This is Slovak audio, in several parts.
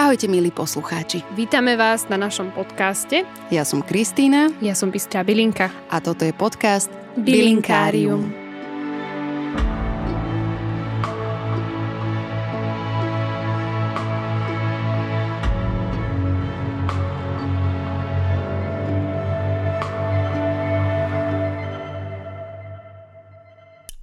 Ahojte milí poslucháči. Vítame vás na našom podcaste. Ja som Kristýna. Ja som Bystrá Bilinka. A toto je podcast Bilinkárium. Bilinkárium.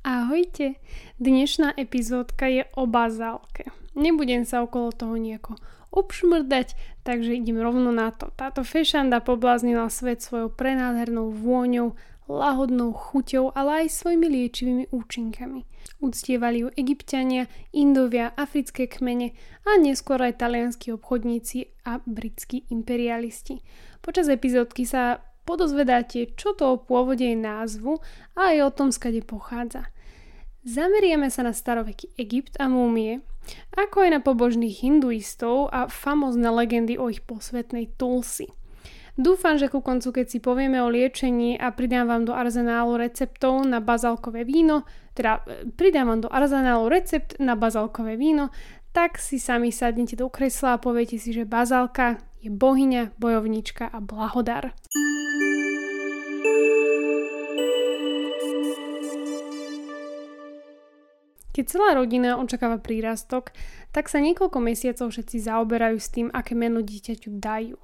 Ahojte, dnešná epizódka je o bazálke. Nebudem sa okolo toho nejako obšmrdať, takže idem rovno na to. Táto fešanda pobláznila svet svojou prenádhernou vôňou, lahodnou chuťou, ale aj svojimi liečivými účinkami. Uctievali ju egyptiania, indovia, africké kmene a neskôr aj talianskí obchodníci a britskí imperialisti. Počas epizódky sa podozvedáte, čo to o pôvode jej názvu a aj o tom, skade pochádza. Zamerieme sa na staroveký Egypt a múmie, ako aj na pobožných hinduistov a famozne legendy o ich posvetnej Tulsi. Dúfam, že ku koncu, keď si povieme o liečení a pridám vám do arzenálu receptov na bazalkové víno, teda e, pridám vám do arzenálu recept na bazalkové víno, tak si sami sadnete do kresla a poviete si, že bazalka je bohyňa, bojovnička a blahodar. Keď celá rodina očakáva prírastok, tak sa niekoľko mesiacov všetci zaoberajú s tým, aké meno dieťaťu dajú.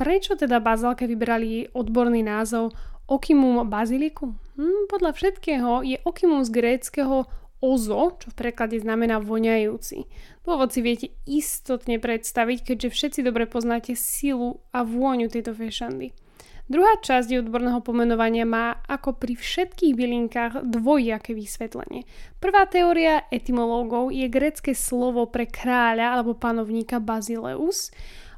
Prečo teda bazálke vybrali odborný názov Okimum baziliku? Hm, podľa všetkého je Okimum z gréckého ozo, čo v preklade znamená voňajúci. Dôvod si viete istotne predstaviť, keďže všetci dobre poznáte silu a vôňu tejto fešandy. Druhá časť odborného pomenovania má ako pri všetkých bylinkách dvojaké vysvetlenie. Prvá teória etymológov je grecké slovo pre kráľa alebo panovníka Basileus.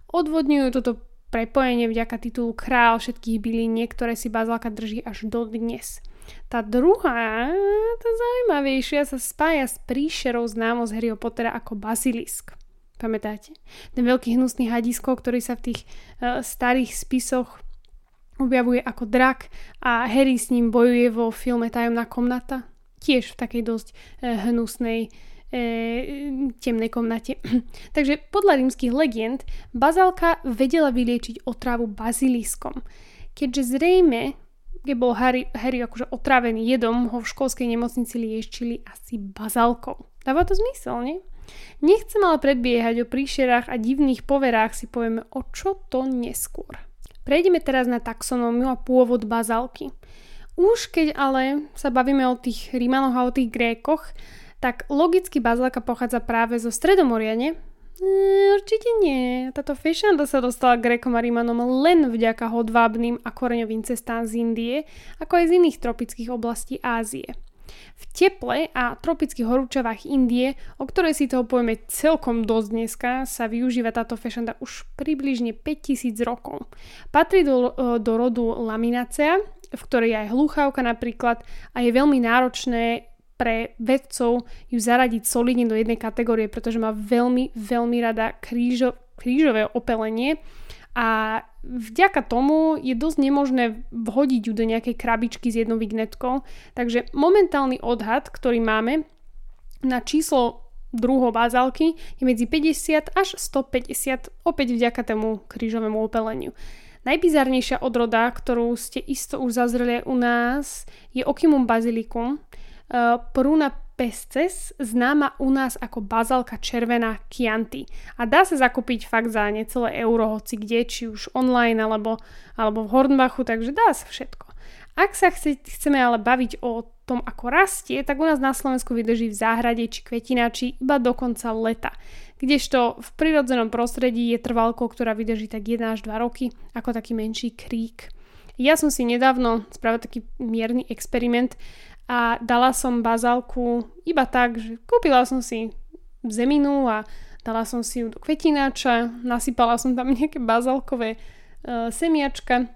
Odvodňujú toto prepojenie vďaka titulu král všetkých byliniek, ktoré si bazálka drží až do dnes. Tá druhá, tá zaujímavejšia, sa spája s príšerou známou z Harryho Pottera ako bazilisk. Pamätáte? Ten veľký hnusný hadisko, ktorý sa v tých uh, starých spisoch objavuje ako drak a Harry s ním bojuje vo filme Tajomná komnata. Tiež v takej dosť e, hnusnej e, temnej komnate. Takže podľa rímskych legend bazálka vedela vyliečiť otravu baziliskom. Keďže zrejme, keď bol Harry, Harry akože otravený jedom, ho v školskej nemocnici liečili asi bazálkou. Dáva to zmysel, nie? Nechcem ale predbiehať o príšerách a divných poverách si povieme o čo to neskôr. Prejdeme teraz na taxonómiu a pôvod bazálky. Už keď ale sa bavíme o tých Rímanoch a o tých Grékoch, tak logicky bazálka pochádza práve zo Stredomoria, nie? E, určite nie. Táto fešanda sa dostala Grékom a Rímanom len vďaka hodvábnym a koreňovým cestám z Indie, ako aj z iných tropických oblastí Ázie. V teple a tropických horúčavách Indie, o ktorej si toho povieme celkom dosť dneska, sa využíva táto fešanda už približne 5000 rokov. Patrí do, e, do rodu laminacea, v ktorej je aj hluchávka napríklad a je veľmi náročné pre vedcov ju zaradiť solidne do jednej kategórie, pretože má veľmi, veľmi rada krížo, krížové opelenie a vďaka tomu je dosť nemožné vhodiť ju do nejakej krabičky s jednou vignetkou. Takže momentálny odhad, ktorý máme na číslo druhou bazálky je medzi 50 až 150 opäť vďaka tomu krížovému opeleniu. Najbizarnejšia odroda, ktorú ste isto už zazreli u nás, je Okimum basilicum, uh, Pruna pesces, známa u nás ako bazalka červená Chianti. A dá sa zakúpiť fakt za necelé euro, hoci kde, či už online alebo, alebo v Hornbachu, takže dá sa všetko. Ak sa chce, chceme ale baviť o tom, ako rastie, tak u nás na Slovensku vydrží v záhrade či kvetinači iba do konca leta. Kdežto v prirodzenom prostredí je trvalko, ktorá vydrží tak 1 až 2 roky, ako taký menší krík. Ja som si nedávno spravil taký mierny experiment a dala som bazálku iba tak, že kúpila som si zeminu a dala som si ju do kvetináča, nasypala som tam nejaké bazálkové uh, semiačka.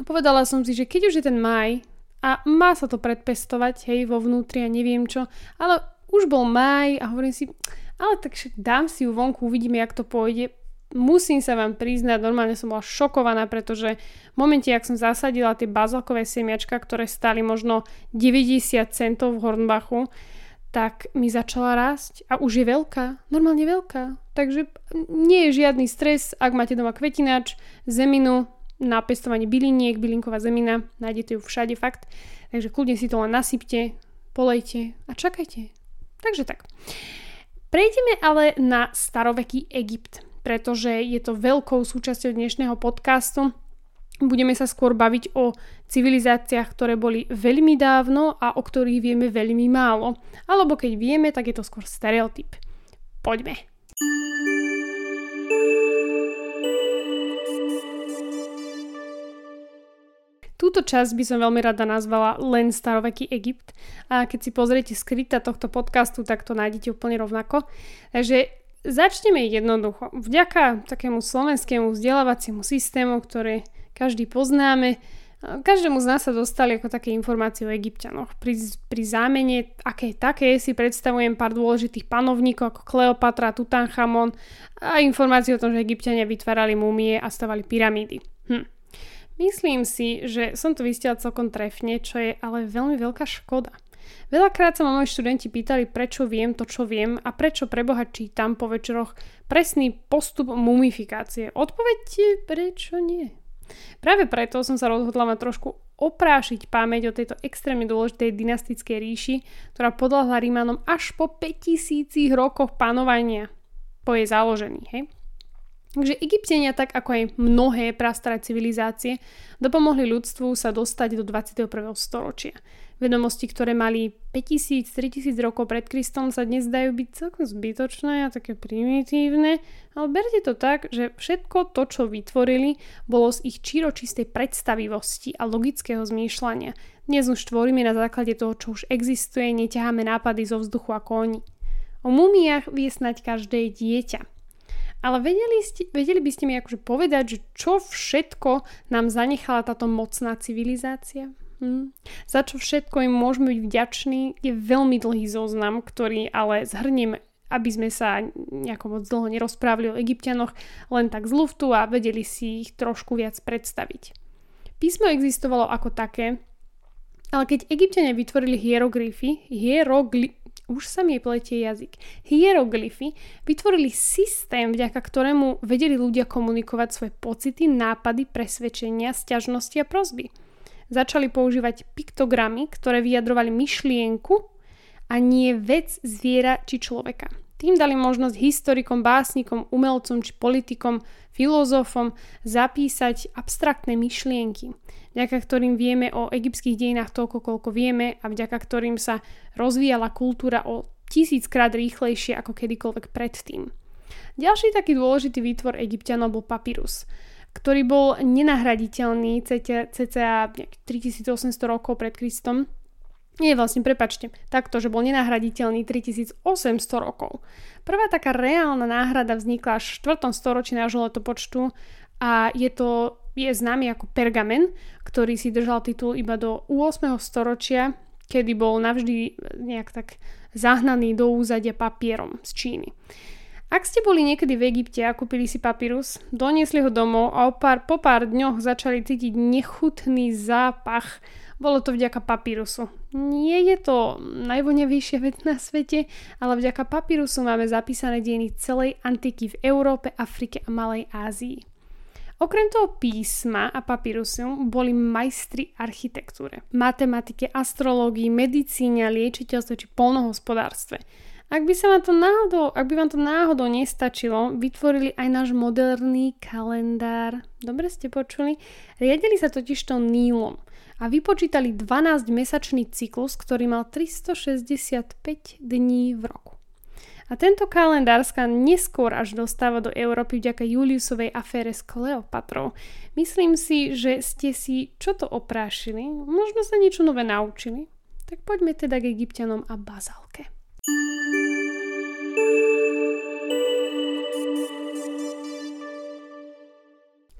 A povedala som si, že keď už je ten maj a má sa to predpestovať, hej, vo vnútri a neviem čo, ale už bol maj a hovorím si, ale tak dám si ju vonku, uvidíme, jak to pôjde, musím sa vám priznať, normálne som bola šokovaná, pretože v momente, ak som zasadila tie bazalkové semiačka, ktoré stali možno 90 centov v Hornbachu, tak mi začala rásť a už je veľká, normálne veľká. Takže nie je žiadny stres, ak máte doma kvetináč, zeminu, na pestovanie byliniek, bylinková zemina, nájdete ju všade fakt. Takže kľudne si to len nasypte, polejte a čakajte. Takže tak. Prejdeme ale na staroveký Egypt, pretože je to veľkou súčasťou dnešného podcastu. Budeme sa skôr baviť o civilizáciách, ktoré boli veľmi dávno a o ktorých vieme veľmi málo. Alebo keď vieme, tak je to skôr stereotyp. Poďme. Túto časť by som veľmi rada nazvala len staroveký Egypt a keď si pozriete skryta tohto podcastu, tak to nájdete úplne rovnako. Takže začneme jednoducho. Vďaka takému slovenskému vzdelávaciemu systému, ktoré každý poznáme, každému z nás sa dostali ako také informácie o egyptianoch. Pri, pri zámene aké také si predstavujem pár dôležitých panovníkov ako Kleopatra, Tutanchamon a informácie o tom, že egyptiania vytvárali múmie a stavali pyramídy. Hm. Myslím si, že som to vystihla celkom trefne, čo je ale veľmi veľká škoda. Veľakrát sa ma moji študenti pýtali, prečo viem to, čo viem a prečo preboha čítam po večeroch presný postup mumifikácie. Odpovedte, prečo nie? Práve preto som sa rozhodla ma trošku oprášiť pamäť o tejto extrémne dôležitej dynastickej ríši, ktorá podľahla Rímanom až po 5000 rokoch panovania po jej založení. Hej? Takže egyptiania, tak ako aj mnohé prastaré civilizácie, dopomohli ľudstvu sa dostať do 21. storočia. Vedomosti, ktoré mali 5000-3000 rokov pred Kristom sa dnes dajú byť celkom zbytočné a také primitívne, ale berte to tak, že všetko to, čo vytvorili, bolo z ich čiročistej predstavivosti a logického zmýšľania. Dnes už tvoríme na základe toho, čo už existuje, neťaháme nápady zo vzduchu ako oni. O mumiách vie snať každé dieťa. Ale vedeli, ste, vedeli by ste mi akože povedať, že čo všetko nám zanechala táto mocná civilizácia? Hm. Za čo všetko im môžeme byť vďační je veľmi dlhý zoznam, ktorý ale zhrniem aby sme sa nejako moc dlho nerozprávali o egyptianoch len tak z luftu a vedeli si ich trošku viac predstaviť. Písmo existovalo ako také, ale keď egyptiania vytvorili hieroglyfy, hierogly, už sa mi pletie jazyk. Hieroglyfy vytvorili systém, vďaka ktorému vedeli ľudia komunikovať svoje pocity, nápady, presvedčenia, sťažnosti a prozby. Začali používať piktogramy, ktoré vyjadrovali myšlienku a nie vec, zviera či človeka. Tým dali možnosť historikom, básnikom, umelcom či politikom, filozofom zapísať abstraktné myšlienky, vďaka ktorým vieme o egyptských dejinách toľko, koľko vieme a vďaka ktorým sa rozvíjala kultúra o tisíckrát rýchlejšie ako kedykoľvek predtým. Ďalší taký dôležitý výtvor egyptianov bol papyrus, ktorý bol nenahraditeľný cca 3800 rokov pred Kristom nie, vlastne, prepačte, takto, že bol nenahraditeľný 3800 rokov. Prvá taká reálna náhrada vznikla až v 4. storočí nášho letopočtu a je to je známy ako pergamen, ktorý si držal titul iba do 8. storočia, kedy bol navždy nejak tak zahnaný do úzadia papierom z Číny. Ak ste boli niekedy v Egypte a kúpili si papírus, doniesli ho domov a pár, po pár dňoch začali cítiť nechutný zápach bolo to vďaka papírusu. Nie je to najvonevejšia vec na svete, ale vďaka papírusu máme zapísané dejiny celej antiky v Európe, Afrike a Malej Ázii. Okrem toho písma a papírusu boli majstri architektúre, matematike, astrológii, medicíne, liečiteľstve či polnohospodárstve. Ak by, sa vám to náhodou, ak by vám to náhodou nestačilo, vytvorili aj náš moderný kalendár. Dobre ste počuli? Riadili sa totižto Nílom a vypočítali 12-mesačný cyklus, ktorý mal 365 dní v roku. A tento kalendár sa neskôr až dostáva do Európy vďaka Juliusovej afére s Kleopatrou. Myslím si, že ste si čo to oprášili, možno sa niečo nové naučili. Tak poďme teda k egyptianom a bazálke.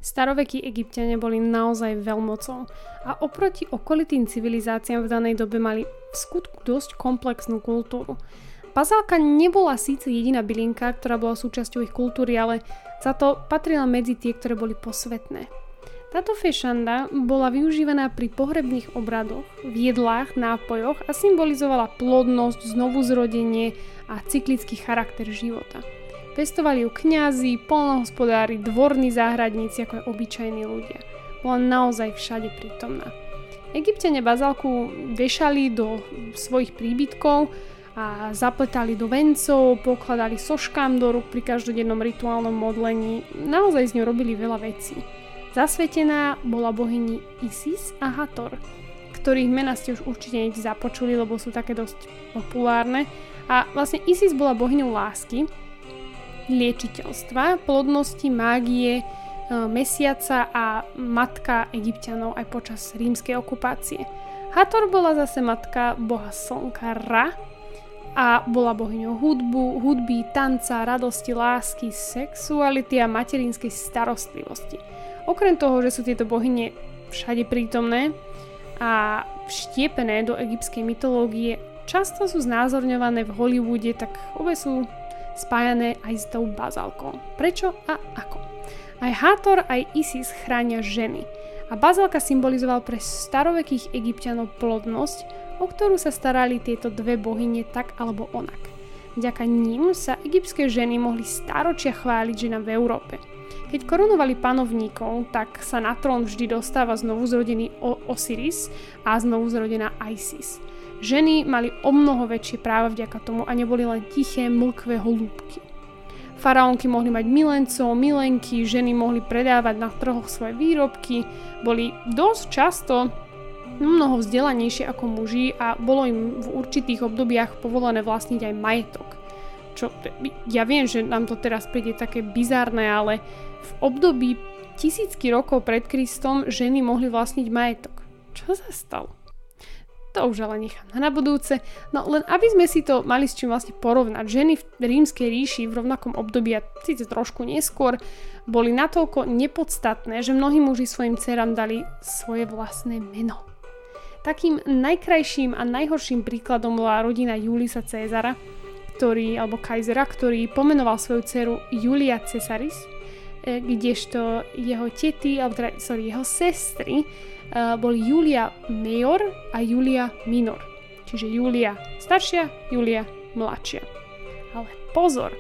Starovekí egyptiania boli naozaj veľmocou a oproti okolitým civilizáciám v danej dobe mali v skutku dosť komplexnú kultúru. Bazálka nebola síce jediná bylinka, ktorá bola súčasťou ich kultúry, ale za to patrila medzi tie, ktoré boli posvetné. Táto fešanda bola využívaná pri pohrebných obradoch, v jedlách, nápojoch a symbolizovala plodnosť, znovuzrodenie a cyklický charakter života. Pestovali ju kňazi, polnohospodári, dvorní záhradníci ako aj obyčajní ľudia. Bola naozaj všade prítomná. Egyptiania bazálku vešali do svojich príbytkov a zapletali do vencov, pokladali soškám do rúk pri každodennom rituálnom modlení. Naozaj z ňou robili veľa vecí. Zasvetená bola bohyni Isis a Hator, ktorých mena ste už určite niekde započuli, lebo sú také dosť populárne. A vlastne Isis bola bohyňou lásky, liečiteľstva, plodnosti, mágie, e, mesiaca a matka egyptianov aj počas rímskej okupácie. Hator bola zase matka boha slnka Ra a bola bohyňou hudbu, hudby, tanca, radosti, lásky, sexuality a materinskej starostlivosti. Okrem toho, že sú tieto bohyne všade prítomné a vštiepené do egyptskej mytológie, často sú znázorňované v Hollywoode, tak obe sú spájané aj s tou bazálkou. Prečo a ako? Aj Hathor, aj Isis chránia ženy a bazálka symbolizoval pre starovekých egyptianov plodnosť, o ktorú sa starali tieto dve bohyne tak alebo onak. Vďaka ním sa egyptské ženy mohli staročia chváliť ženám v Európe – keď korunovali panovníkov, tak sa na trón vždy dostáva znovu zrodený Osiris a znovu zrodená Isis. Ženy mali o mnoho väčšie práva vďaka tomu a neboli len tiché, mlkvé holúbky. Faraónky mohli mať milencov, milenky, ženy mohli predávať na trhoch svoje výrobky, boli dosť často mnoho vzdelanejšie ako muži a bolo im v určitých obdobiach povolené vlastniť aj majetok. Čo, ja viem, že nám to teraz príde také bizárne, ale v období tisícky rokov pred Kristom ženy mohli vlastniť majetok. Čo sa stalo? To už ale nechám na budúce. No len aby sme si to mali s čím vlastne porovnať. Ženy v rímskej ríši v rovnakom období, a síce trošku neskôr, boli natoľko nepodstatné, že mnohí muži svojim dcerám dali svoje vlastné meno. Takým najkrajším a najhorším príkladom bola rodina Julisa Cezara, ktorý, alebo Kajzera, ktorý pomenoval svoju dceru Julia Cesaris, kdežto jeho tety, alebo teda, sorry, jeho sestry uh, boli Julia Major a Julia Minor. Čiže Julia staršia, Julia mladšia. Ale pozor,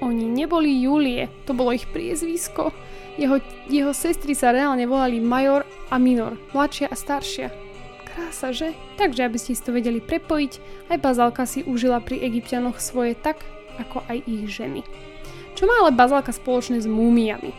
oni neboli Julie, to bolo ich priezvisko. Jeho, jeho sestry sa reálne volali Major a Minor, mladšia a staršia. Krása, že? Takže aby ste si to vedeli prepojiť, aj Bazalka si užila pri egyptianoch svoje tak, ako aj ich ženy. Čo má ale bazálka spoločné s múmiami?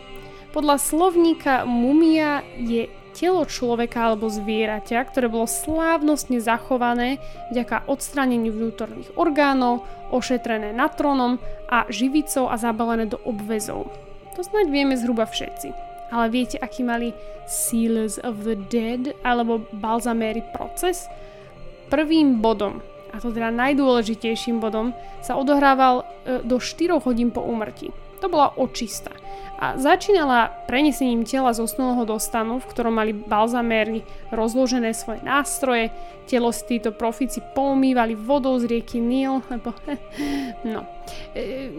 Podľa slovníka mumia je telo človeka alebo zvieraťa, ktoré bolo slávnostne zachované vďaka odstráneniu vnútorných orgánov, ošetrené natronom a živicou a zabalené do obvezov. To snáď vieme zhruba všetci. Ale viete, aký mali Seals of the Dead alebo balzaméry proces? Prvým bodom a to teda najdôležitejším bodom, sa odohrával e, do 4 hodín po úmrtí. To bola očista. A začínala prenesením tela z osnulého do stanu, v ktorom mali balzaméry rozložené svoje nástroje. Telo si títo profíci pomývali vodou z rieky Nil, lebo no, e,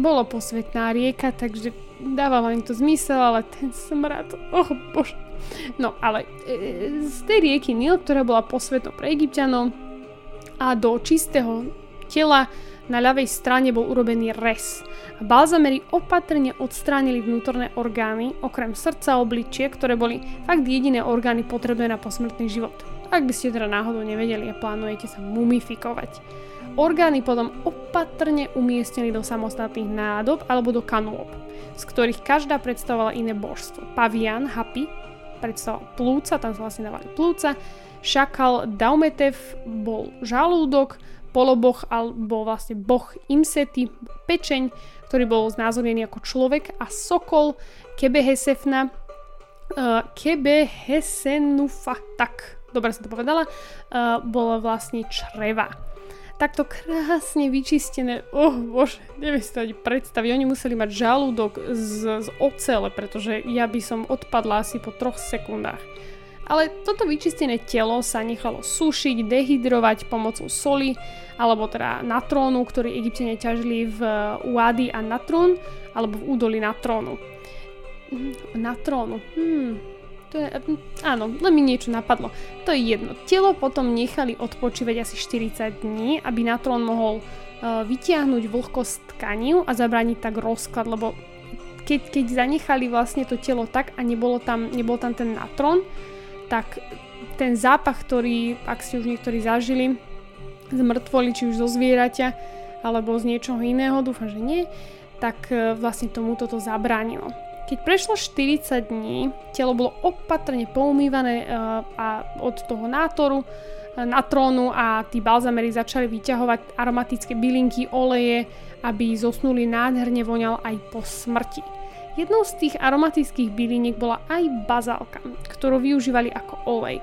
bolo posvetná rieka, takže dávalo im to zmysel, ale ten smrad, oh bože. No, ale e, z tej rieky Nil, ktorá bola posvetnou pre Egyptianov, a do čistého tela na ľavej strane bol urobený res. A balzamery opatrne odstránili vnútorné orgány, okrem srdca a obličie, ktoré boli fakt jediné orgány potrebné na posmrtný život. Ak by ste teda náhodou nevedeli a plánujete sa mumifikovať. Orgány potom opatrne umiestnili do samostatných nádob alebo do kanôb, z ktorých každá predstavovala iné božstvo. Pavian, Hapi, predstavoval plúca, tam sa vlastne dávali plúca, Šakal Daumetev bol žalúdok, poloboh alebo vlastne boh Imsety, pečeň, ktorý bol znázornený ako človek a sokol Kebehesefna, uh, Kebehesenufa, tak, dobre som to povedala, uh, bolo vlastne čreva. Takto krásne vyčistené, oh bože, neviem si to ani predstaviť, oni museli mať žalúdok z, z ocele, pretože ja by som odpadla asi po troch sekundách. Ale toto vyčistené telo sa nechalo sušiť, dehydrovať pomocou soli alebo teda natrónu, ktorý egyptiania ťažili v Uadi a Natrón alebo v údoli Natrónu. na trónu. Hmm, to je, áno, len mi niečo napadlo. To je jedno. Telo potom nechali odpočívať asi 40 dní, aby na trón mohol uh, vytiahnuť vlhkosť tkaní a zabrániť tak rozklad, lebo keď, keď zanechali vlastne to telo tak a nebolo tam, nebol tam ten natron, tak ten zápach, ktorý, ak ste už niektorí zažili, z mŕtvoli, či už zo zvieraťa, alebo z niečoho iného, dúfam, že nie, tak e, vlastne tomu toto zabránilo. Keď prešlo 40 dní, telo bolo opatrne poumývané uh, a od toho nátoru uh, na trónu a tí balzamery začali vyťahovať aromatické bylinky, oleje, aby zosnuli nádherne voňal aj po smrti. Jednou z tých aromatických byliniek bola aj bazálka, ktorú využívali ako olej.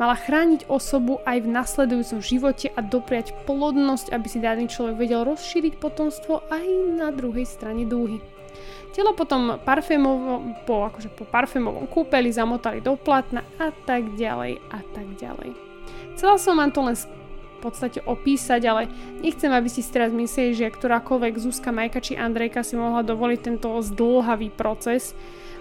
Mala chrániť osobu aj v nasledujúcom živote a dopriať plodnosť, aby si daný človek vedel rozšíriť potomstvo aj na druhej strane dúhy. Telo potom parfémovo, po, akože po parfémovom kúpeli zamotali do platna a tak ďalej a tak ďalej. Chcela som vám to len v podstate opísať, ale nechcem, aby si teraz mysleli, že ktorákoľvek Zuzka, Majka či Andrejka si mohla dovoliť tento zdlhavý proces.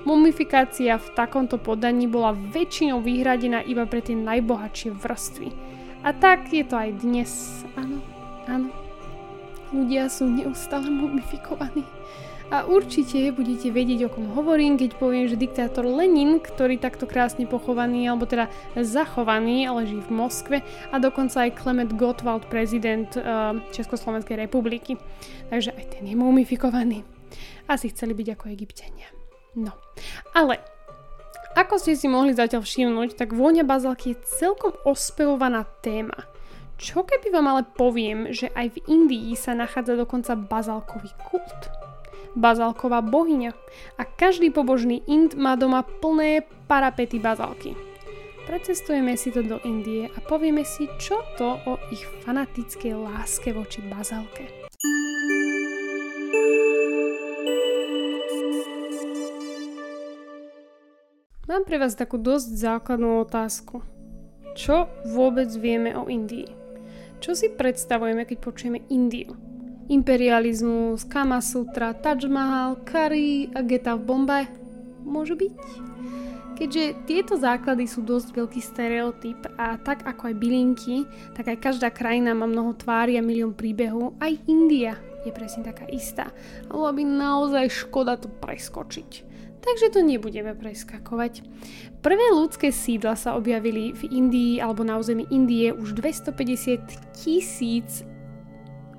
Mumifikácia v takomto podaní bola väčšinou vyhradená iba pre tie najbohatšie vrstvy. A tak je to aj dnes. Áno, áno. Ľudia sú neustále mumifikovaní. A určite budete vedieť, o kom hovorím, keď poviem, že diktátor Lenin, ktorý takto krásne pochovaný, alebo teda zachovaný, leží v Moskve a dokonca aj Klement Gottwald, prezident uh, Československej republiky. Takže aj ten je mumifikovaný. Asi chceli byť ako egyptiania. No, ale ako ste si mohli zatiaľ všimnúť, tak vôňa bazalky je celkom ospevovaná téma. Čo keby vám ale poviem, že aj v Indii sa nachádza dokonca bazalkový kult? Bazálková bohyňa a každý pobožný Ind má doma plné parapety bazálky. Precestujeme si to do Indie a povieme si, čo to o ich fanatickej láske voči bazálke. Mám pre vás takú dosť základnú otázku. Čo vôbec vieme o Indii? Čo si predstavujeme, keď počujeme Indiu? Imperializmus, Kama Sutra, Taj Mahal, Kari a Geta v Bombay? Môžu byť? Keďže tieto základy sú dosť veľký stereotyp a tak ako aj bylinky, tak aj každá krajina má mnoho tvári a milión príbehov, aj India je presne taká istá. A bola by naozaj škoda to preskočiť. Takže to nebudeme preskakovať. Prvé ľudské sídla sa objavili v Indii alebo na území Indie už 250 tisíc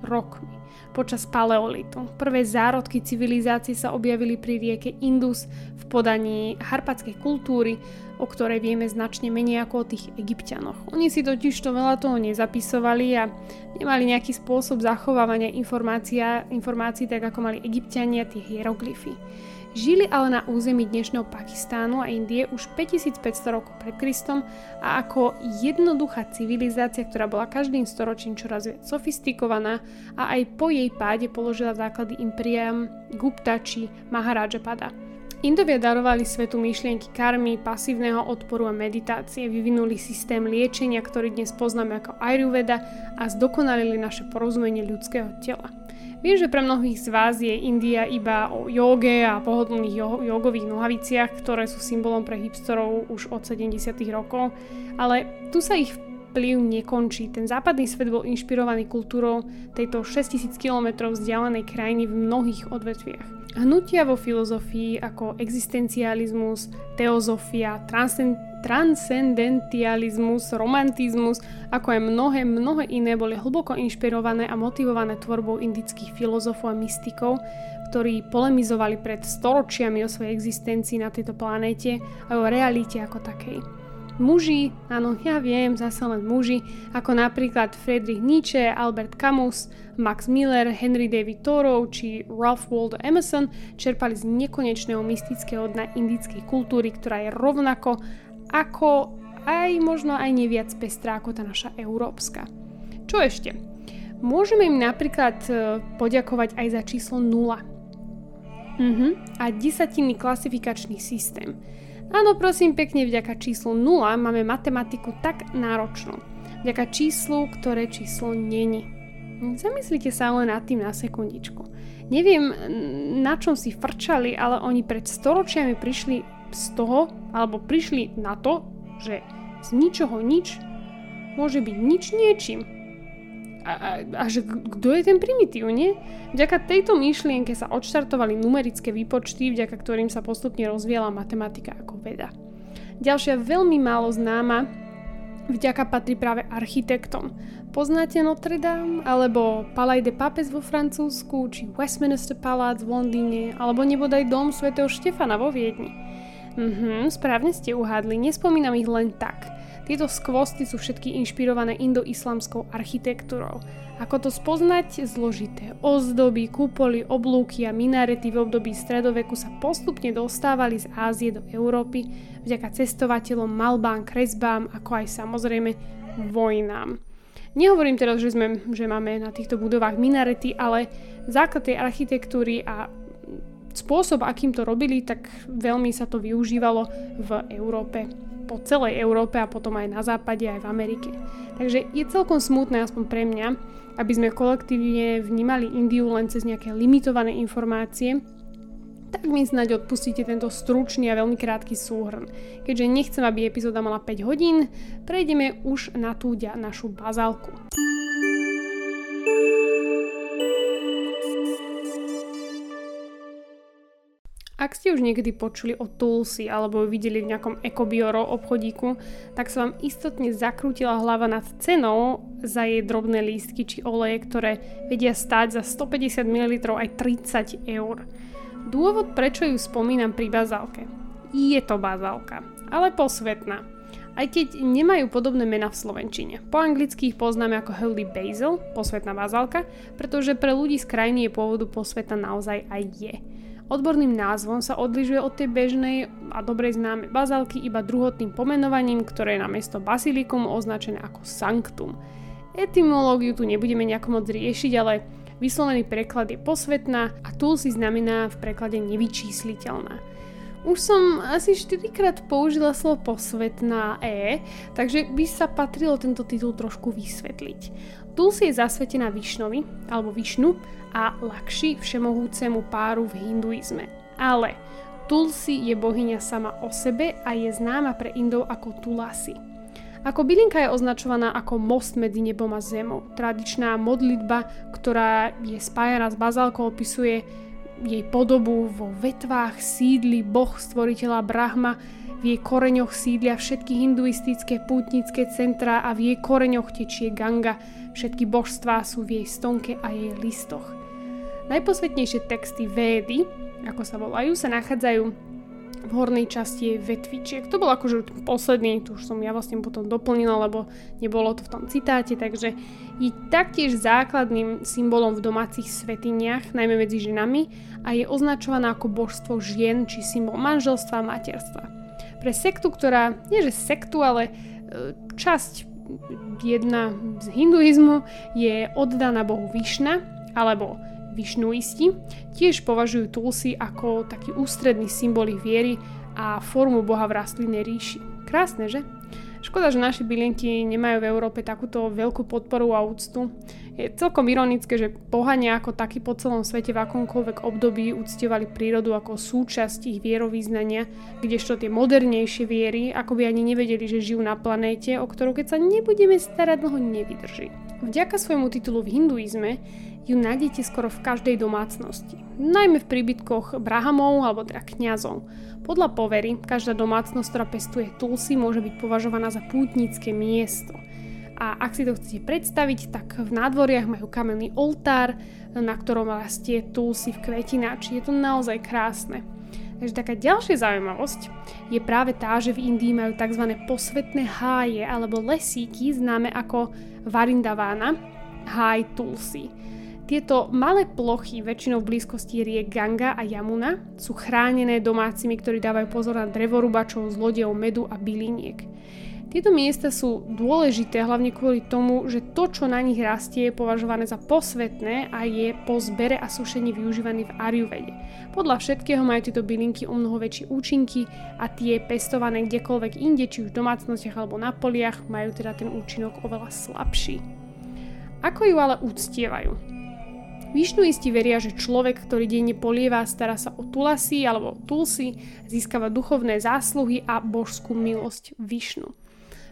rokmi počas paleolitu. Prvé zárodky civilizácie sa objavili pri rieke Indus v podaní harpatskej kultúry, o ktorej vieme značne menej ako o tých egyptianoch. Oni si totiž to veľa toho nezapisovali a nemali nejaký spôsob zachovávania informácií tak ako mali egyptiania tie hieroglyfy. Žili ale na území dnešného Pakistánu a Indie už 5500 rokov pred Kristom a ako jednoduchá civilizácia, ktorá bola každým storočím čoraz viac sofistikovaná a aj po jej páde položila základy imperiám Gupta či Maharajapada. Indovia darovali svetu myšlienky karmy, pasívneho odporu a meditácie, vyvinuli systém liečenia, ktorý dnes poznáme ako Ayurveda a zdokonalili naše porozumenie ľudského tela. Viem, že pre mnohých z vás je India iba o joge a pohodlných jo- jogových nohaviciach, ktoré sú symbolom pre hipsterov už od 70. rokov, ale tu sa ich vplyv nekončí. Ten západný svet bol inšpirovaný kultúrou tejto 6000 km vzdialenej krajiny v mnohých odvetviach. Hnutia vo filozofii ako existencializmus, teozofia, transcend- transcendentializmus, romantizmus, ako aj mnohé, mnohé iné boli hlboko inšpirované a motivované tvorbou indických filozofov a mystikov, ktorí polemizovali pred storočiami o svojej existencii na tejto planéte a o realite ako takej. Muži, áno, ja viem, zase len muži, ako napríklad Friedrich Nietzsche, Albert Camus, Max Miller, Henry David Thoreau či Ralph Waldo Emerson čerpali z nekonečného mystického dna indickej kultúry, ktorá je rovnako ako aj možno aj neviac pestrá ako tá naša európska. Čo ešte? Môžeme im napríklad e, poďakovať aj za číslo 0. Uh-huh. A desatinný klasifikačný systém. Áno, prosím pekne, vďaka číslu 0 máme matematiku tak náročnú. Vďaka číslu, ktoré číslo není. Zamyslite sa len nad tým na sekundičku. Neviem, na čom si frčali, ale oni pred storočiami prišli z toho, alebo prišli na to, že z ničoho nič môže byť nič niečím. A, a, a že kto je ten primitív, nie? Vďaka tejto myšlienke sa odštartovali numerické výpočty, vďaka ktorým sa postupne rozvíjala matematika ako veda. Ďalšia veľmi málo známa vďaka patrí práve architektom. Poznáte Notre Dame, alebo Palais de Papes vo Francúzsku, či Westminster Palace v Londýne, alebo nebodaj dom svätého Štefana vo Viedni. Mhm, správne ste uhádli, nespomínam ich len tak. Tieto skvosty sú všetky inšpirované indoislamskou architektúrou. Ako to spoznať? Zložité. Ozdoby, kupoly, oblúky a minarety v období stredoveku sa postupne dostávali z Ázie do Európy vďaka cestovateľom, malbám, kresbám, ako aj samozrejme vojnám. Nehovorím teraz, že, sme, že máme na týchto budovách minarety, ale základ tej architektúry a spôsob, akým to robili, tak veľmi sa to využívalo v Európe po celej Európe a potom aj na západe, aj v Amerike. Takže je celkom smutné, aspoň pre mňa, aby sme kolektívne vnímali Indiu len cez nejaké limitované informácie, tak mi snáď odpustíte tento stručný a veľmi krátky súhrn. Keďže nechcem, aby epizóda mala 5 hodín, prejdeme už na tú našu bazálku. Ak ste už niekedy počuli o Tulsi alebo videli v nejakom ekobioro obchodíku, tak sa vám istotne zakrútila hlava nad cenou za jej drobné lístky či oleje, ktoré vedia stáť za 150 ml aj 30 eur. Dôvod, prečo ju spomínam pri bazálke. Je to bazálka, ale posvetná. Aj keď nemajú podobné mena v slovenčine. Po anglicky ich poznáme ako Holy Basil, posvetná bazálka, pretože pre ľudí z krajiny je pôvodu posvetná naozaj aj je. Odborným názvom sa odlišuje od tej bežnej a dobrej známej bazálky iba druhotným pomenovaním, ktoré je na miesto basilikum označené ako sanctum. Etymológiu tu nebudeme nejako moc riešiť, ale vyslovený preklad je posvetná a tulsi znamená v preklade nevyčísliteľná. Už som asi 4 krát použila slovo posvetná E, takže by sa patrilo tento titul trošku vysvetliť. Tulsi je zasvetená Višnovi, alebo Višnu, a Lakši všemohúcemu páru v hinduizme. Ale Tulsi je bohyňa sama o sebe a je známa pre Indov ako Tulasi. Ako bylinka je označovaná ako most medzi nebom a zemou. Tradičná modlitba, ktorá je spájana s bazálkou, opisuje jej podobu vo vetvách sídli boh stvoriteľa Brahma, v jej koreňoch sídlia všetky hinduistické pútnické centrá a v jej koreňoch tečie Ganga. Všetky božstvá sú v jej stonke a jej listoch. Najposvetnejšie texty Védy, ako sa volajú, sa nachádzajú v hornej časti jej vetvičiek. To bol akože posledný, tu už som ja vlastne potom doplnila, lebo nebolo to v tom citáte, takže je taktiež základným symbolom v domácich svetiniach, najmä medzi ženami a je označovaná ako božstvo žien či symbol manželstva a materstva. Pre sektu, ktorá, nie že sektu, ale e, časť jedna z hinduizmu je oddaná bohu Višna, alebo Višnuisti tiež považujú Tulsi ako taký ústredný symbol ich viery a formu boha v rastlinnej ríši. Krásne, že? Škoda, že naše bylinky nemajú v Európe takúto veľkú podporu a úctu. Je celkom ironické, že pohania ako taký po celom svete v akomkoľvek období uctievali prírodu ako súčasť ich vierovýznania, kdežto tie modernejšie viery ako by ani nevedeli, že žijú na planéte, o ktorú keď sa nebudeme starať dlho nevydrží. Vďaka svojmu titulu v hinduizme ju nájdete skoro v každej domácnosti, najmä v príbytkoch brahamov alebo teda kňazov. Podľa povery, každá domácnosť, ktorá pestuje tulsi, môže byť považovaná za pútnické miesto. A ak si to chcete predstaviť, tak v nádvoriach majú kamenný oltár, na ktorom rastie tulsi v kvetináči. Je to naozaj krásne. Takže taká ďalšia zaujímavosť je práve tá, že v Indii majú tzv. posvetné háje alebo lesíky známe ako Varindavána, háj Tulsi. Tieto malé plochy, väčšinou v blízkosti riek Ganga a Yamuna, sú chránené domácimi, ktorí dávajú pozor na drevorubačov, zlodejov medu a byliniek. Tieto miesta sú dôležité hlavne kvôli tomu, že to, čo na nich rastie, je považované za posvetné a je po zbere a sušení využívaný v Ariuvede. Podľa všetkého majú tieto bylinky o mnoho väčšie účinky a tie pestované kdekoľvek inde, či už v domácnostiach alebo na poliach, majú teda ten účinok oveľa slabší. Ako ju ale uctievajú? Višnuisti veria, že človek, ktorý denne polieva, stará sa o tulasi alebo tulsi, získava duchovné zásluhy a božskú milosť Višnu.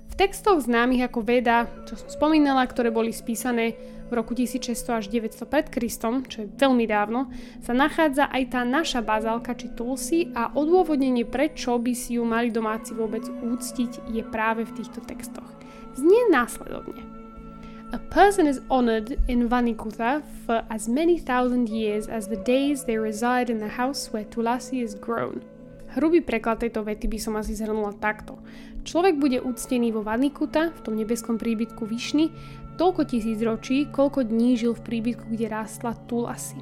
V textoch známych ako Veda, čo som spomínala, ktoré boli spísané v roku 1600 až 900 pred Kristom, čo je veľmi dávno, sa nachádza aj tá naša bazálka či tulsi a odôvodnenie, prečo by si ju mali domáci vôbec úctiť, je práve v týchto textoch. Znie následovne. A person is honored in Vanikutha for as many thousand years as the days they reside in the house where Tulasi is grown. Hrubý preklad tejto vety by som asi zhrnula takto. Človek bude úctený vo Vanikuta, v tom nebeskom príbytku Vyšny, toľko tisíc ročí, koľko dní žil v príbytku, kde rástla Tulasi.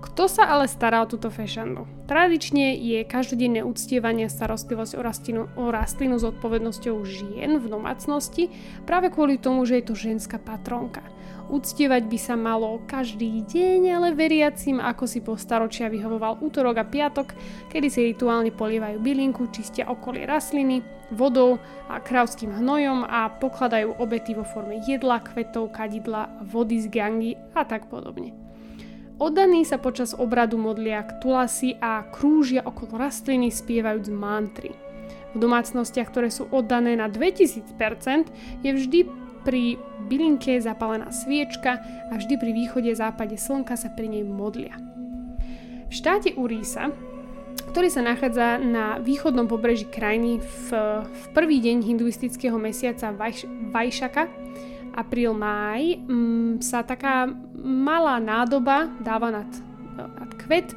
Kto sa ale stará o túto fešandu? Tradične je každodenné uctievanie starostlivosť o rastlinu, o rastlinu s odpovednosťou žien v domácnosti práve kvôli tomu, že je to ženská patronka. Uctievať by sa malo každý deň, ale veriacim, ako si po staročia vyhovoval útorok a piatok, kedy si rituálne polievajú bylinku, čistia okolie rastliny, vodou a krávským hnojom a pokladajú obety vo forme jedla, kvetov, kadidla, vody z gangy a tak podobne. Oddaní sa počas obradu modlia k tulasi a krúžia okolo rastliny spievajúc mantry. V domácnostiach, ktoré sú oddané na 2000%, je vždy pri bylinke zapálená sviečka a vždy pri východe západe slnka sa pri nej modlia. V štáte Urísa, ktorý sa nachádza na východnom pobreží krajiny v, v prvý deň hinduistického mesiaca Vajš, Vajšaka, apríl, máj m, sa taká malá nádoba dáva nad, nad kvet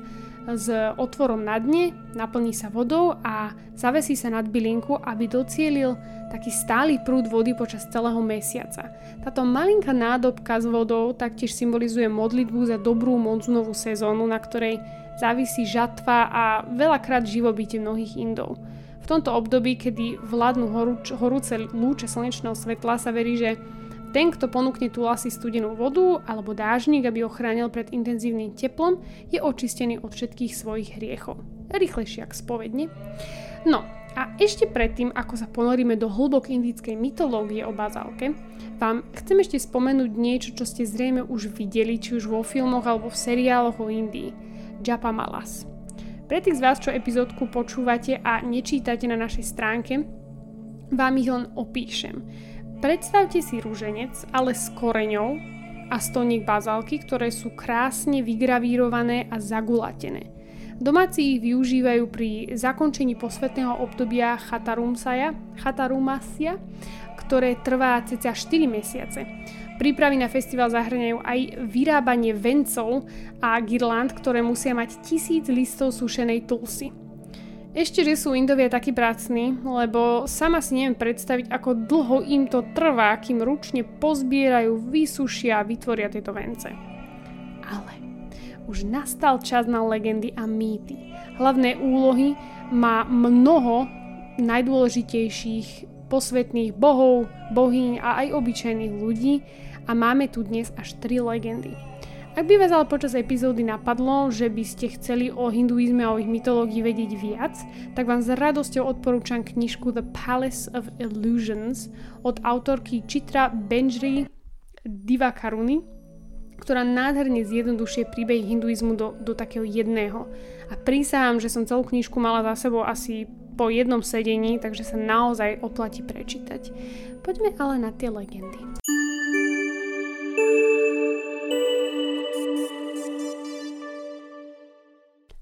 s otvorom na dne, naplní sa vodou a zavesí sa nad bylinku, aby docielil taký stály prúd vody počas celého mesiaca. Táto malinká nádobka s vodou taktiež symbolizuje modlitbu za dobrú monzunovú sezónu, na ktorej závisí žatva a veľakrát živobytie mnohých Indov. V tomto období, kedy vládnu horúce lúče slnečného svetla, sa verí, že ten, kto ponúkne tu asi studenú vodu alebo dážnik, aby ho chránil pred intenzívnym teplom, je očistený od všetkých svojich hriechov. Rýchlejšie ako spovedne. No a ešte predtým, ako sa ponoríme do hlbok indickej mytológie o bazálke, vám chcem ešte spomenúť niečo, čo ste zrejme už videli, či už vo filmoch alebo v seriáloch o Indii. Japa Malas. Pre tých z vás, čo epizódku počúvate a nečítate na našej stránke, vám ich len opíšem. Predstavte si rúženec, ale s koreňou a stoník bazálky, ktoré sú krásne vygravírované a zagulatené. Domáci ich využívajú pri zakončení posvetného obdobia Chatarumsaja, Chatarumasia, ktoré trvá cca 4 mesiace. Prípravy na festival zahrňajú aj vyrábanie vencov a girland, ktoré musia mať tisíc listov sušenej tulsy. Ešte, že sú Indovia takí pracní, lebo sama si neviem predstaviť, ako dlho im to trvá, kým ručne pozbierajú, vysušia a vytvoria tieto vence. Ale už nastal čas na legendy a mýty. Hlavné úlohy má mnoho najdôležitejších posvetných bohov, bohyň a aj obyčajných ľudí a máme tu dnes až tri legendy. Ak by vás ale počas epizódy napadlo, že by ste chceli o hinduizme a o ich mytológii vedieť viac, tak vám s radosťou odporúčam knižku The Palace of Illusions od autorky Chitra Benjri Divakaruni, ktorá nádherne zjednodušuje príbeh hinduizmu do, do takého jedného. A prísahám, že som celú knižku mala za sebou asi po jednom sedení, takže sa naozaj oplatí prečítať. Poďme ale na tie legendy.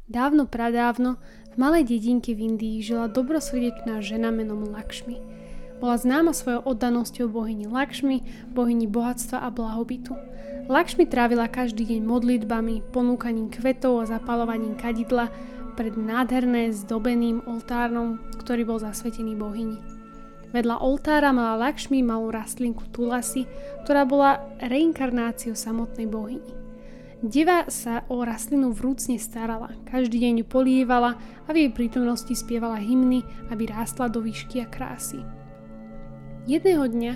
Dávno pradávno v malej dedinke v Indii žila dobrosrdečná žena menom Lakšmi. Bola známa svojou oddanosťou bohyni Lakšmi, bohyni bohatstva a blahobytu. Lakšmi trávila každý deň modlitbami, ponúkaním kvetov a zapalovaním kadidla pred nádherné zdobeným oltárnom, ktorý bol zasvetený bohyni. Vedľa oltára mala Lakšmi malú rastlinku Tulasi, ktorá bola reinkarnáciou samotnej bohyni. Deva sa o rastlinu vrúcne starala, každý deň ju polievala a v jej prítomnosti spievala hymny, aby rástla do výšky a krásy. Jedného dňa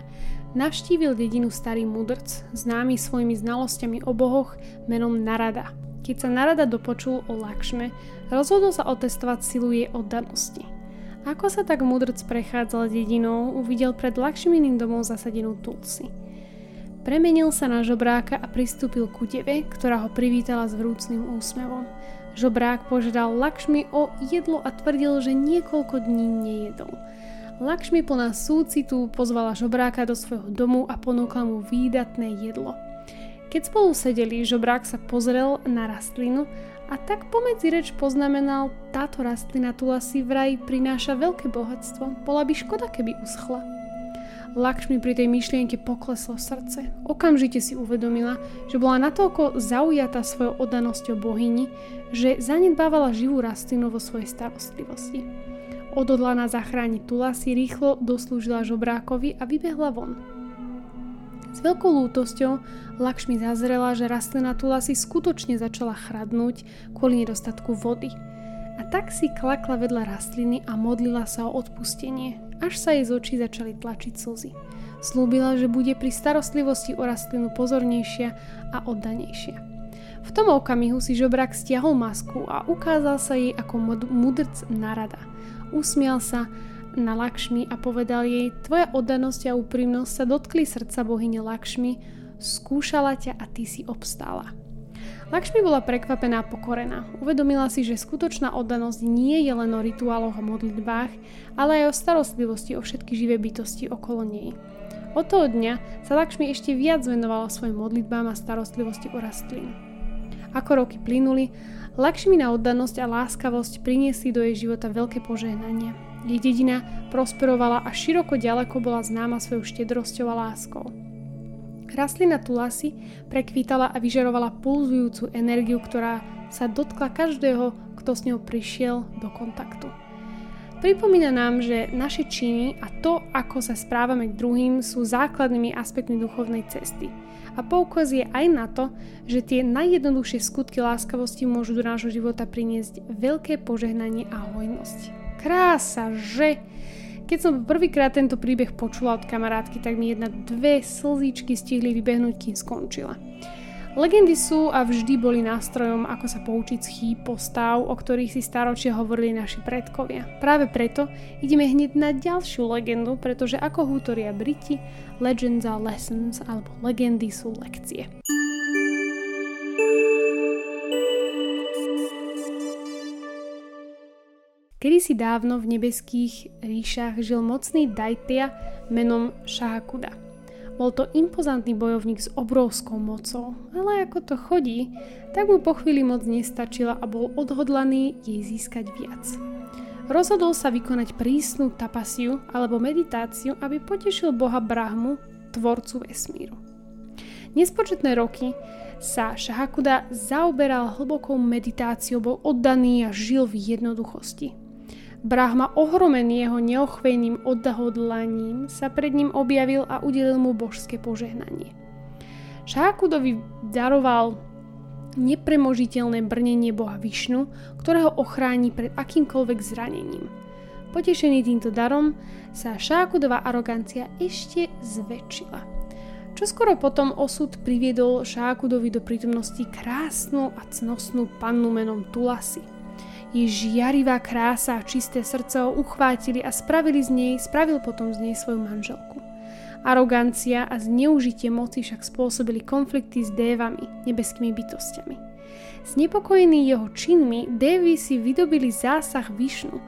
navštívil dedinu starý mudrc, známy svojimi znalosťami o bohoch menom Narada. Keď sa Narada dopočul o Lakšme, rozhodol sa otestovať silu jej oddanosti. Ako sa tak mudrc prechádzal dedinou, uvidel pred Lakšminým domom zasadenú Tulsi – Premenil sa na žobráka a pristúpil ku deve, ktorá ho privítala s vrúcným úsmevom. Žobrák požiadal Lakšmi o jedlo a tvrdil, že niekoľko dní nejedol. Lakšmi plná súcitu pozvala žobráka do svojho domu a ponúkla mu výdatné jedlo. Keď spolu sedeli, žobrák sa pozrel na rastlinu a tak pomedzi reč poznamenal, táto rastlina tulasi vraj prináša veľké bohatstvo, bola by škoda, keby uschla. Lakšmi pri tej myšlienke pokleslo srdce. Okamžite si uvedomila, že bola natoľko zaujatá svojou oddanosťou bohyni, že zanedbávala živú rastlinu vo svojej starostlivosti. Odhodlaná zachrániť Tula si rýchlo doslúžila žobrákovi a vybehla von. S veľkou lútosťou Lakšmi zazrela, že rastlina Tula si skutočne začala chradnúť kvôli nedostatku vody. A tak si klakla vedľa rastliny a modlila sa o odpustenie, až sa jej z očí začali tlačiť slzy. Slúbila, že bude pri starostlivosti o rastlinu pozornejšia a oddanejšia. V tom okamihu si žobrak stiahol masku a ukázal sa jej ako mudrc narada. Usmial sa na Lakšmi a povedal jej, tvoja oddanosť a úprimnosť sa dotkli srdca bohyne Lakšmi, skúšala ťa a ty si obstála. Lakšmi bola prekvapená a pokorená. Uvedomila si, že skutočná oddanosť nie je len o rituáloch a modlitbách, ale aj o starostlivosti o všetky živé bytosti okolo nej. Od toho dňa sa Lakšmi ešte viac venovala svojim modlitbám a starostlivosti o rastlín. Ako roky plynuli, Lakšmina oddanosť a láskavosť priniesli do jej života veľké požehnanie. Jej dedina prosperovala a široko ďaleko bola známa svojou štedrosťou a láskou. Rastlina tulasy prekvítala a vyžarovala pulzujúcu energiu, ktorá sa dotkla každého, kto s ňou prišiel do kontaktu. Pripomína nám, že naše činy a to, ako sa správame k druhým, sú základnými aspektmi duchovnej cesty. A poukazuje aj na to, že tie najjednoduchšie skutky láskavosti môžu do nášho života priniesť veľké požehnanie a hojnosť. Krása, že? Keď som prvýkrát tento príbeh počula od kamarátky, tak mi jedna dve slzíčky stihli vybehnúť, kým skončila. Legendy sú a vždy boli nástrojom, ako sa poučiť z chýb postav, o ktorých si staročia hovorili naši predkovia. Práve preto ideme hneď na ďalšiu legendu, pretože ako hútoria Briti, legends are lessons, alebo legendy sú lekcie. Kedysi dávno v nebeských ríšach žil mocný Daitia menom Shahakuda. Bol to impozantný bojovník s obrovskou mocou, ale ako to chodí, tak mu po chvíli moc nestačila a bol odhodlaný jej získať viac. Rozhodol sa vykonať prísnu tapasiu alebo meditáciu, aby potešil boha Brahmu, tvorcu vesmíru. Nespočetné roky sa Shahakuda zaoberal hlbokou meditáciou, bol oddaný a žil v jednoduchosti. Brahma, ohromený jeho neochvejným odhodlaním, sa pred ním objavil a udelil mu božské požehnanie. Šákudovi daroval nepremožiteľné brnenie boha Višnu, ktorého ochráni pred akýmkoľvek zranením. Potešený týmto darom sa Šákudová arogancia ešte zväčšila. Čoskoro potom osud priviedol Šákudovi do prítomnosti krásnu a cnostnú pannu menom Tulasi – jej žiarivá krása a čisté srdce ho uchvátili a spravili z nej, spravil potom z nej svoju manželku. Arogancia a zneužitie moci však spôsobili konflikty s dévami, nebeskými bytostiami. Znepokojení jeho činmi, dévy si vydobili zásah Višnu,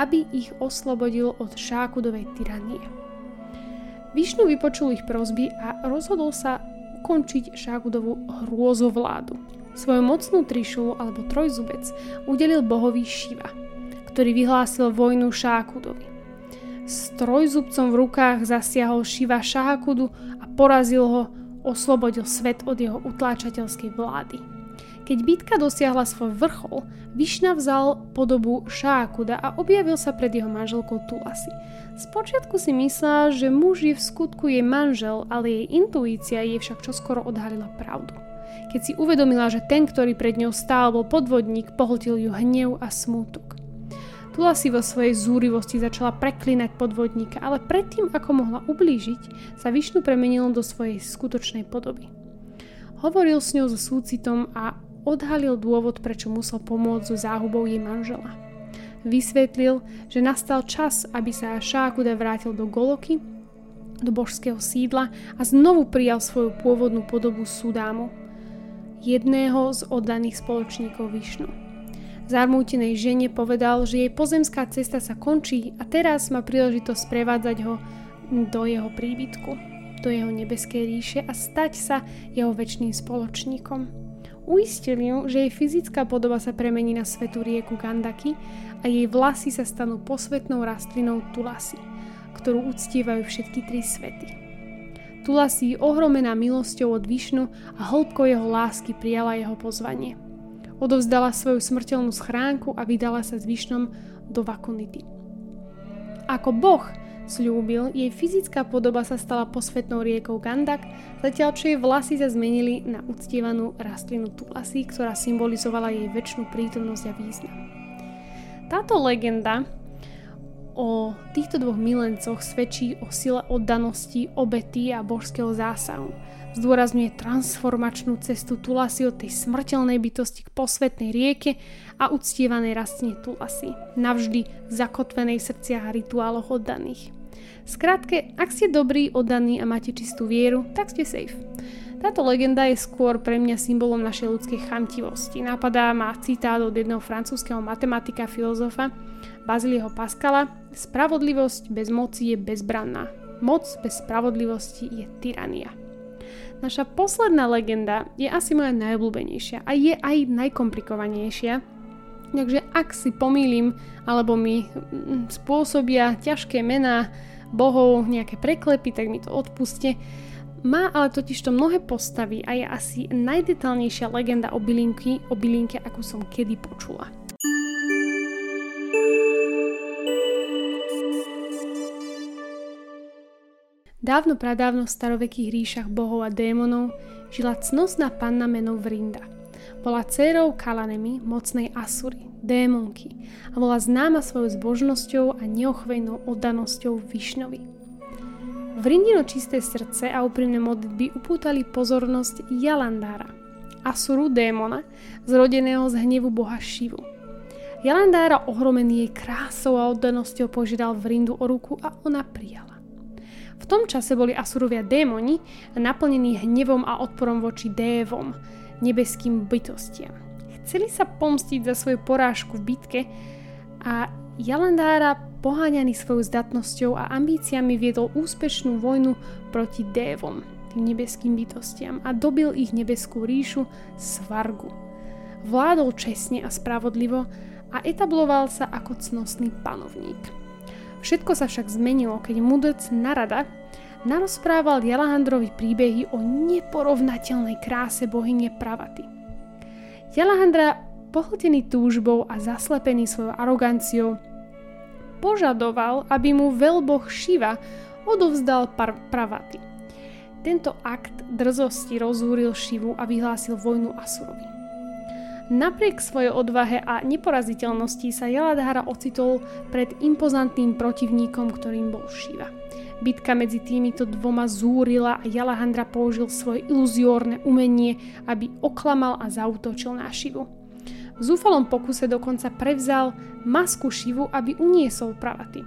aby ich oslobodil od šákudovej tyranie. Višnu vypočul ich prozby a rozhodol sa ukončiť šákudovú hrôzovládu. Svoju mocnú trišu alebo trojzubec udelil bohovi Šiva, ktorý vyhlásil vojnu Šákudovi. S trojzubcom v rukách zasiahol Šiva Šákudu a porazil ho, oslobodil svet od jeho utláčateľskej vlády. Keď bitka dosiahla svoj vrchol, Višna vzal podobu Šákuda a objavil sa pred jeho manželkou Tulasi. Spočiatku si myslela, že muž je v skutku jej manžel, ale jej intuícia jej však čoskoro odhalila pravdu. Keď si uvedomila, že ten, ktorý pred ňou stál, bol podvodník, pohltil ju hnev a smútok. Tula si vo svojej zúrivosti začala preklinať podvodníka, ale predtým, ako mohla ublížiť, sa Višnu premenil do svojej skutočnej podoby. Hovoril s ňou so súcitom a odhalil dôvod, prečo musel pomôcť so záhubou jej manžela. Vysvetlil, že nastal čas, aby sa Šákuda vrátil do Goloky do božského sídla a znovu prijal svoju pôvodnú podobu Sudámu, jedného z oddaných spoločníkov Višnu. Zarmútenej žene povedal, že jej pozemská cesta sa končí a teraz má príležitosť prevádzať ho do jeho príbytku, do jeho nebeskej ríše a stať sa jeho väčšným spoločníkom. Uistil ju, že jej fyzická podoba sa premení na svetú rieku Gandaki a jej vlasy sa stanú posvetnou rastlinou Tulasi, ktorú uctievajú všetky tri svety. Tulasi, ohromená milosťou od Višnu a hĺbkou jeho lásky prijala jeho pozvanie. Odovzdala svoju smrteľnú schránku a vydala sa s Višnom do Vakunity. Ako boh slúbil, jej fyzická podoba sa stala posvetnou riekou Gandak, zatiaľ čo jej vlasy sa zmenili na uctievanú rastlinu Tulasi, ktorá symbolizovala jej väčšinu prítomnosť a význam. Táto legenda o týchto dvoch milencoch svedčí o sile oddanosti, obety a božského zásahu. Zdôrazňuje transformačnú cestu Tulasi od tej smrteľnej bytosti k posvetnej rieke a uctievanej rastline Tulasi, navždy zakotvenej v srdciach a rituáloch oddaných. Skrátke, ak ste dobrý, oddaní a máte čistú vieru, tak ste safe. Táto legenda je skôr pre mňa symbolom našej ľudskej chamtivosti. Napadá ma citát od jedného francúzského matematika filozofa Bazilieho Pascala Spravodlivosť bez moci je bezbranná. Moc bez spravodlivosti je tyrania. Naša posledná legenda je asi moja najobľúbenejšia a je aj najkomplikovanejšia. Takže ak si pomýlim alebo mi mm, spôsobia ťažké mená bohov, nejaké preklepy, tak mi to odpuste. Má ale totiž to mnohé postavy a je asi najdetálnejšia legenda o bylinky, o bylinke, akú som kedy počula. Dávno pradávno v starovekých ríšach bohov a démonov žila cnostná panna menou Vrinda. Bola dcérou Kalanemy, mocnej Asury, démonky a bola známa svojou zbožnosťou a neochvejnou oddanosťou Višnovi. Vrindino čisté srdce a úprimné modlitby upútali pozornosť Jalandára, Asuru démona, zrodeného z hnevu boha Šivu. Jalandára ohromený jej krásou a oddanosťou požiadal Vrindu o ruku a ona prijala. Tom čase boli Asurovia démoni naplnení hnevom a odporom voči dévom, nebeským bytostiam. Chceli sa pomstiť za svoju porážku v bitke a Jalandára poháňaný svojou zdatnosťou a ambíciami viedol úspešnú vojnu proti dévom, tým nebeským bytostiam a dobil ich nebeskú ríšu Svargu. Vládol čestne a spravodlivo a etabloval sa ako cnostný panovník. Všetko sa však zmenilo, keď mudrc Narada narozprával Jalahandrovi príbehy o neporovnateľnej kráse bohyne Pravaty. Jalahandra, pohltený túžbou a zaslepený svojou aroganciou, požadoval, aby mu veľboh Šiva odovzdal par- Pravaty. Tento akt drzosti rozúril Šivu a vyhlásil vojnu Asurovi. Napriek svojej odvahe a neporaziteľnosti sa Jaladhara ocitol pred impozantným protivníkom, ktorým bol Shiva. Bitka medzi týmito dvoma zúrila a Jalahandra použil svoje iluziórne umenie, aby oklamal a zautočil na Šivu. V zúfalom pokuse dokonca prevzal masku Šivu, aby uniesol pravaty.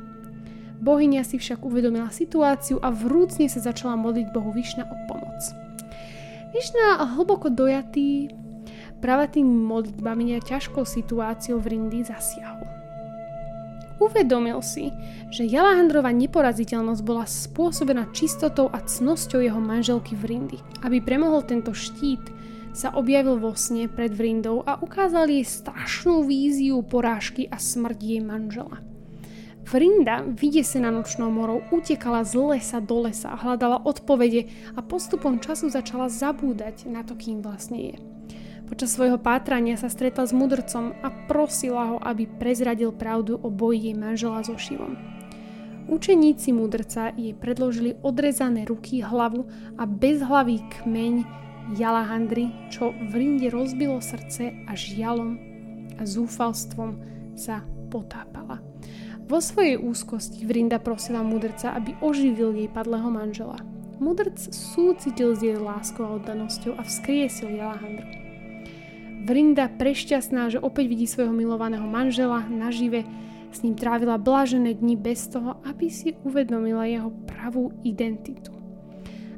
Bohynia si však uvedomila situáciu a vrúcne sa začala modliť Bohu Višna o pomoc. Višna hlboko dojatý pravatými modlitbami a ťažkou situáciou v Rindy zasiahol. Uvedomil si, že Jalahandrova neporaziteľnosť bola spôsobená čistotou a cnosťou jeho manželky v Rindy. Aby premohol tento štít, sa objavil vo sne pred Vrindou a ukázal jej strašnú víziu porážky a smrť jej manžela. Vrinda, vydesená nočnou morou, utekala z lesa do lesa hľadala odpovede a postupom času začala zabúdať na to, kým vlastne je. Počas svojho pátrania sa stretla s mudrcom a prosila ho, aby prezradil pravdu o boji jej manžela so Šivom. Učeníci mudrca jej predložili odrezané ruky, hlavu a bezhlavý kmeň Jalahandry, čo v rinde rozbilo srdce a žialom a zúfalstvom sa potápala. Vo svojej úzkosti Vrinda prosila mudrca, aby oživil jej padlého manžela. Mudrc súcitil s jej láskou a oddanosťou a vzkriesil Jalahandru. Vrinda prešťastná, že opäť vidí svojho milovaného manžela nažive, s ním trávila blažené dni bez toho, aby si uvedomila jeho pravú identitu.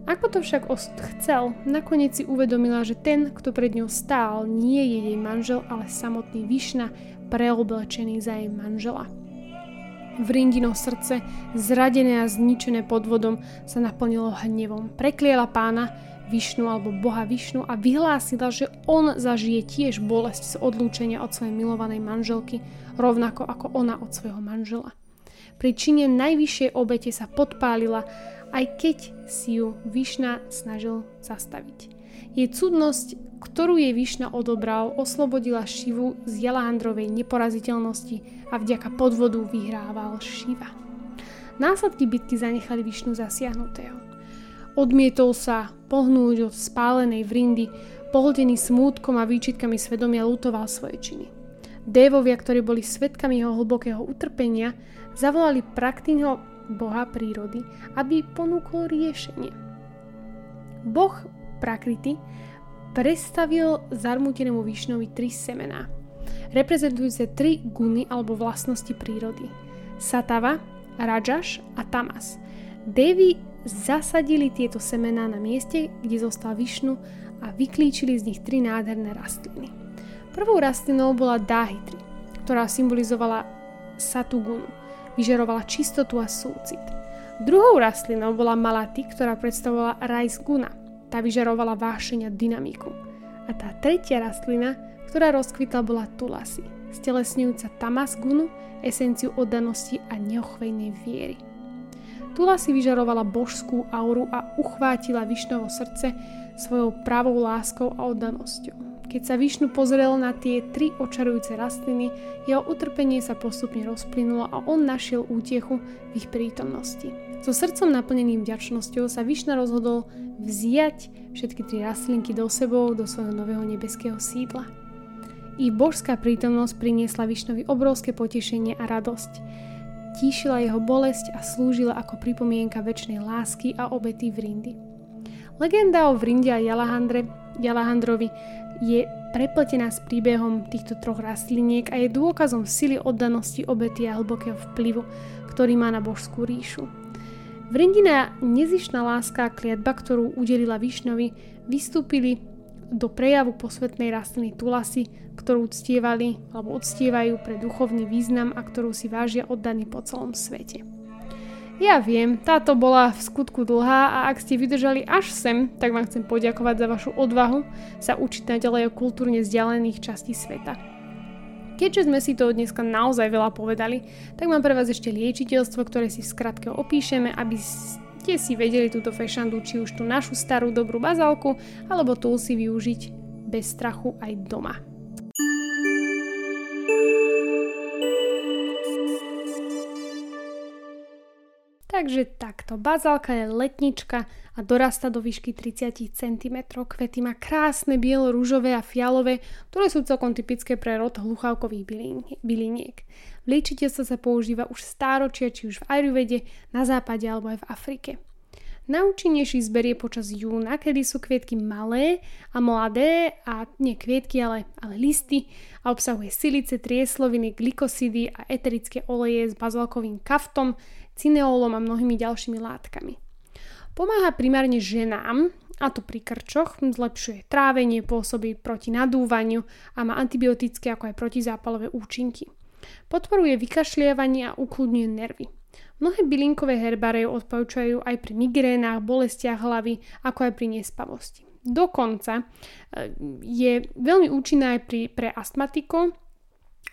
Ako to však osud chcel, nakoniec si uvedomila, že ten, kto pred ňou stál, nie je jej manžel, ale samotný Višna, preoblečený za jej manžela. Vrindino srdce, zradené a zničené podvodom, sa naplnilo hnevom. Prekliela pána, Višnu alebo boha Višnu a vyhlásila, že on zažije tiež bolesť z odlúčenia od svojej milovanej manželky, rovnako ako ona od svojho manžela. Pri čine najvyššej obete sa podpálila, aj keď si ju Višna snažil zastaviť. Jej cudnosť, ktorú jej Višna odobral, oslobodila Šivu z Jalahandrovej neporaziteľnosti a vďaka podvodu vyhrával Šiva. Následky bitky zanechali Višnu zasiahnutého. Odmietol sa pohnúť od spálenej vrindy, pohltený smútkom a výčitkami svedomia lutoval svoje činy. Dévovia, ktorí boli svetkami jeho hlbokého utrpenia, zavolali praktínho boha prírody, aby ponúkol riešenie. Boh Prakrity predstavil zarmútenému Višnovi tri semená, reprezentujúce tri guny alebo vlastnosti prírody. Satava, Rajaš a Tamas. Devi zasadili tieto semená na mieste, kde zostal Višnu a vyklíčili z nich tri nádherné rastliny. Prvou rastlinou bola Dáhitri, ktorá symbolizovala Satugunu, vyžarovala čistotu a súcit. Druhou rastlinou bola Malati, ktorá predstavovala Rajs Guna, tá vyžarovala a dynamiku. A tá tretia rastlina, ktorá rozkvitla, bola Tulasi, stelesňujúca Tamas Gunu, esenciu oddanosti a neochvejnej viery. Tula si vyžarovala božskú auru a uchvátila Višnovo srdce svojou pravou láskou a oddanosťou. Keď sa Višnu pozrel na tie tri očarujúce rastliny, jeho utrpenie sa postupne rozplynulo a on našiel útechu v ich prítomnosti. So srdcom naplneným vďačnosťou sa Višna rozhodol vziať všetky tri rastlinky do sebou do svojho nového nebeského sídla. I božská prítomnosť priniesla Višnovi obrovské potešenie a radosť tíšila jeho bolesť a slúžila ako pripomienka väčšnej lásky a obety Vrindy. Legenda o Vrinde a Jalahandre, Jalahandrovi je prepletená s príbehom týchto troch rastliniek a je dôkazom sily oddanosti obety a hlbokého vplyvu, ktorý má na božskú ríšu. Vrindina nezišná láska a kliatba, ktorú udelila Višnovi, vystúpili do prejavu posvetnej rastliny Tulasy, ktorú uctievali alebo uctievajú pre duchovný význam a ktorú si vážia oddaní po celom svete. Ja viem, táto bola v skutku dlhá a ak ste vydržali až sem, tak vám chcem poďakovať za vašu odvahu sa učiť naďalej o kultúrne vzdialených častí sveta. Keďže sme si to dneska naozaj veľa povedali, tak mám pre vás ešte liečiteľstvo, ktoré si v skratke opíšeme, aby ste si vedeli túto fešandu, či už tú našu starú dobrú bazálku, alebo tú si využiť bez strachu aj doma. Takže takto, bazálka je letnička a dorasta do výšky 30 cm. Kvety má krásne bielo, rúžové a fialové, ktoré sú celkom typické pre rod hluchávkových byliniek. Liečiteľstvo sa používa už stáročia, či už v Ayurvede, na západe alebo aj v Afrike. Najúčinnejší zber je počas júna, kedy sú kvietky malé a mladé a nie kvietky, ale, ale listy a obsahuje silice, triesloviny, glykosidy a eterické oleje s bazalkovým kaftom, cineolom a mnohými ďalšími látkami. Pomáha primárne ženám, a to pri krčoch, zlepšuje trávenie, pôsobí proti nadúvaniu a má antibiotické ako aj protizápalové účinky. Podporuje vykašlievanie a ukludňuje nervy. Mnohé bylinkové herbáre odporúčajú aj pri migrénach, bolestiach hlavy, ako aj pri nespavosti. Dokonca e, je veľmi účinná aj pri, pre astmatikov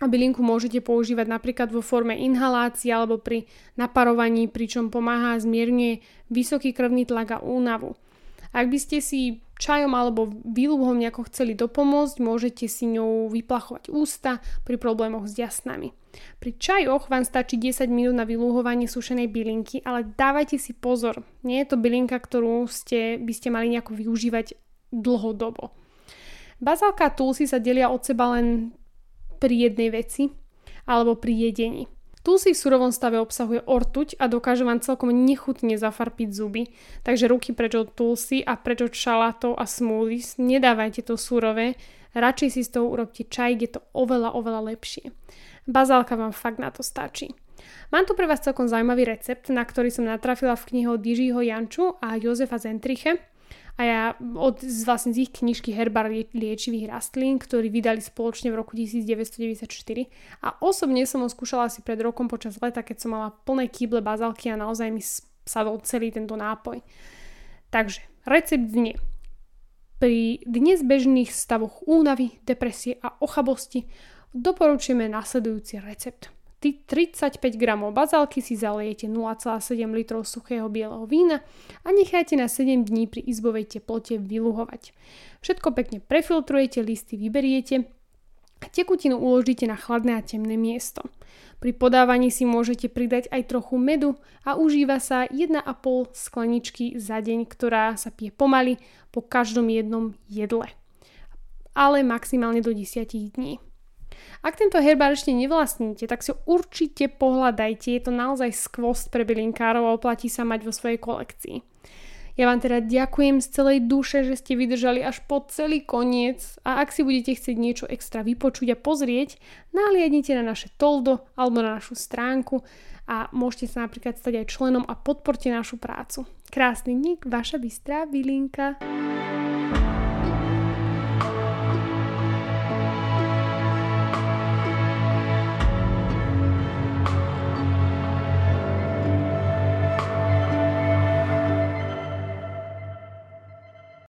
a bylinku môžete používať napríklad vo forme inhalácie alebo pri naparovaní, pričom pomáha zmierňuje vysoký krvný tlak a únavu. Ak by ste si čajom alebo výluhom nejako chceli dopomôcť, môžete si ňou vyplachovať ústa pri problémoch s jasnami. Pri čajoch vám stačí 10 minút na vylúhovanie sušenej bylinky, ale dávajte si pozor, nie je to bylinka, ktorú ste, by ste mali nejako využívať dlhodobo. Bazálka a tulsi sa delia od seba len pri jednej veci alebo pri jedení. Tulsi v surovom stave obsahuje ortuť a dokáže vám celkom nechutne zafarpiť zuby, takže ruky preč od tulsi a preč od šalátov a smoothies, nedávajte to surové, radšej si z toho urobte čaj, je to oveľa, oveľa lepšie. Bazálka vám fakt na to stačí. Mám tu pre vás celkom zaujímavý recept, na ktorý som natrafila v knihe od Dižiho Janču a Jozefa Zentriche a ja od vlastne z ich knižky Herbar liečivých rastlín, ktorí vydali spoločne v roku 1994 a osobne som ho skúšala asi pred rokom počas leta, keď som mala plné kýble bazálky a naozaj mi sadol celý tento nápoj. Takže, recept znie. Pri dnes bežných stavoch únavy, depresie a ochabosti doporučujeme nasledujúci recept. 35 g bazálky si zaliete 0,7 litrov suchého bieleho vína a nechajte na 7 dní pri izbovej teplote vyluhovať. Všetko pekne prefiltrujete, listy vyberiete a tekutinu uložíte na chladné a temné miesto. Pri podávaní si môžete pridať aj trochu medu a užíva sa 1,5 skleničky za deň, ktorá sa pije pomaly po každom jednom jedle. Ale maximálne do 10 dní. Ak tento herbár ešte nevlastníte, tak si ho určite pohľadajte. Je to naozaj skvost pre bylinkárov a oplatí sa mať vo svojej kolekcii. Ja vám teda ďakujem z celej duše, že ste vydržali až po celý koniec a ak si budete chcieť niečo extra vypočuť a pozrieť, nahliadnite na naše toldo alebo na našu stránku a môžete sa napríklad stať aj členom a podporte našu prácu. Krásny nik, vaša bystrá bylinka.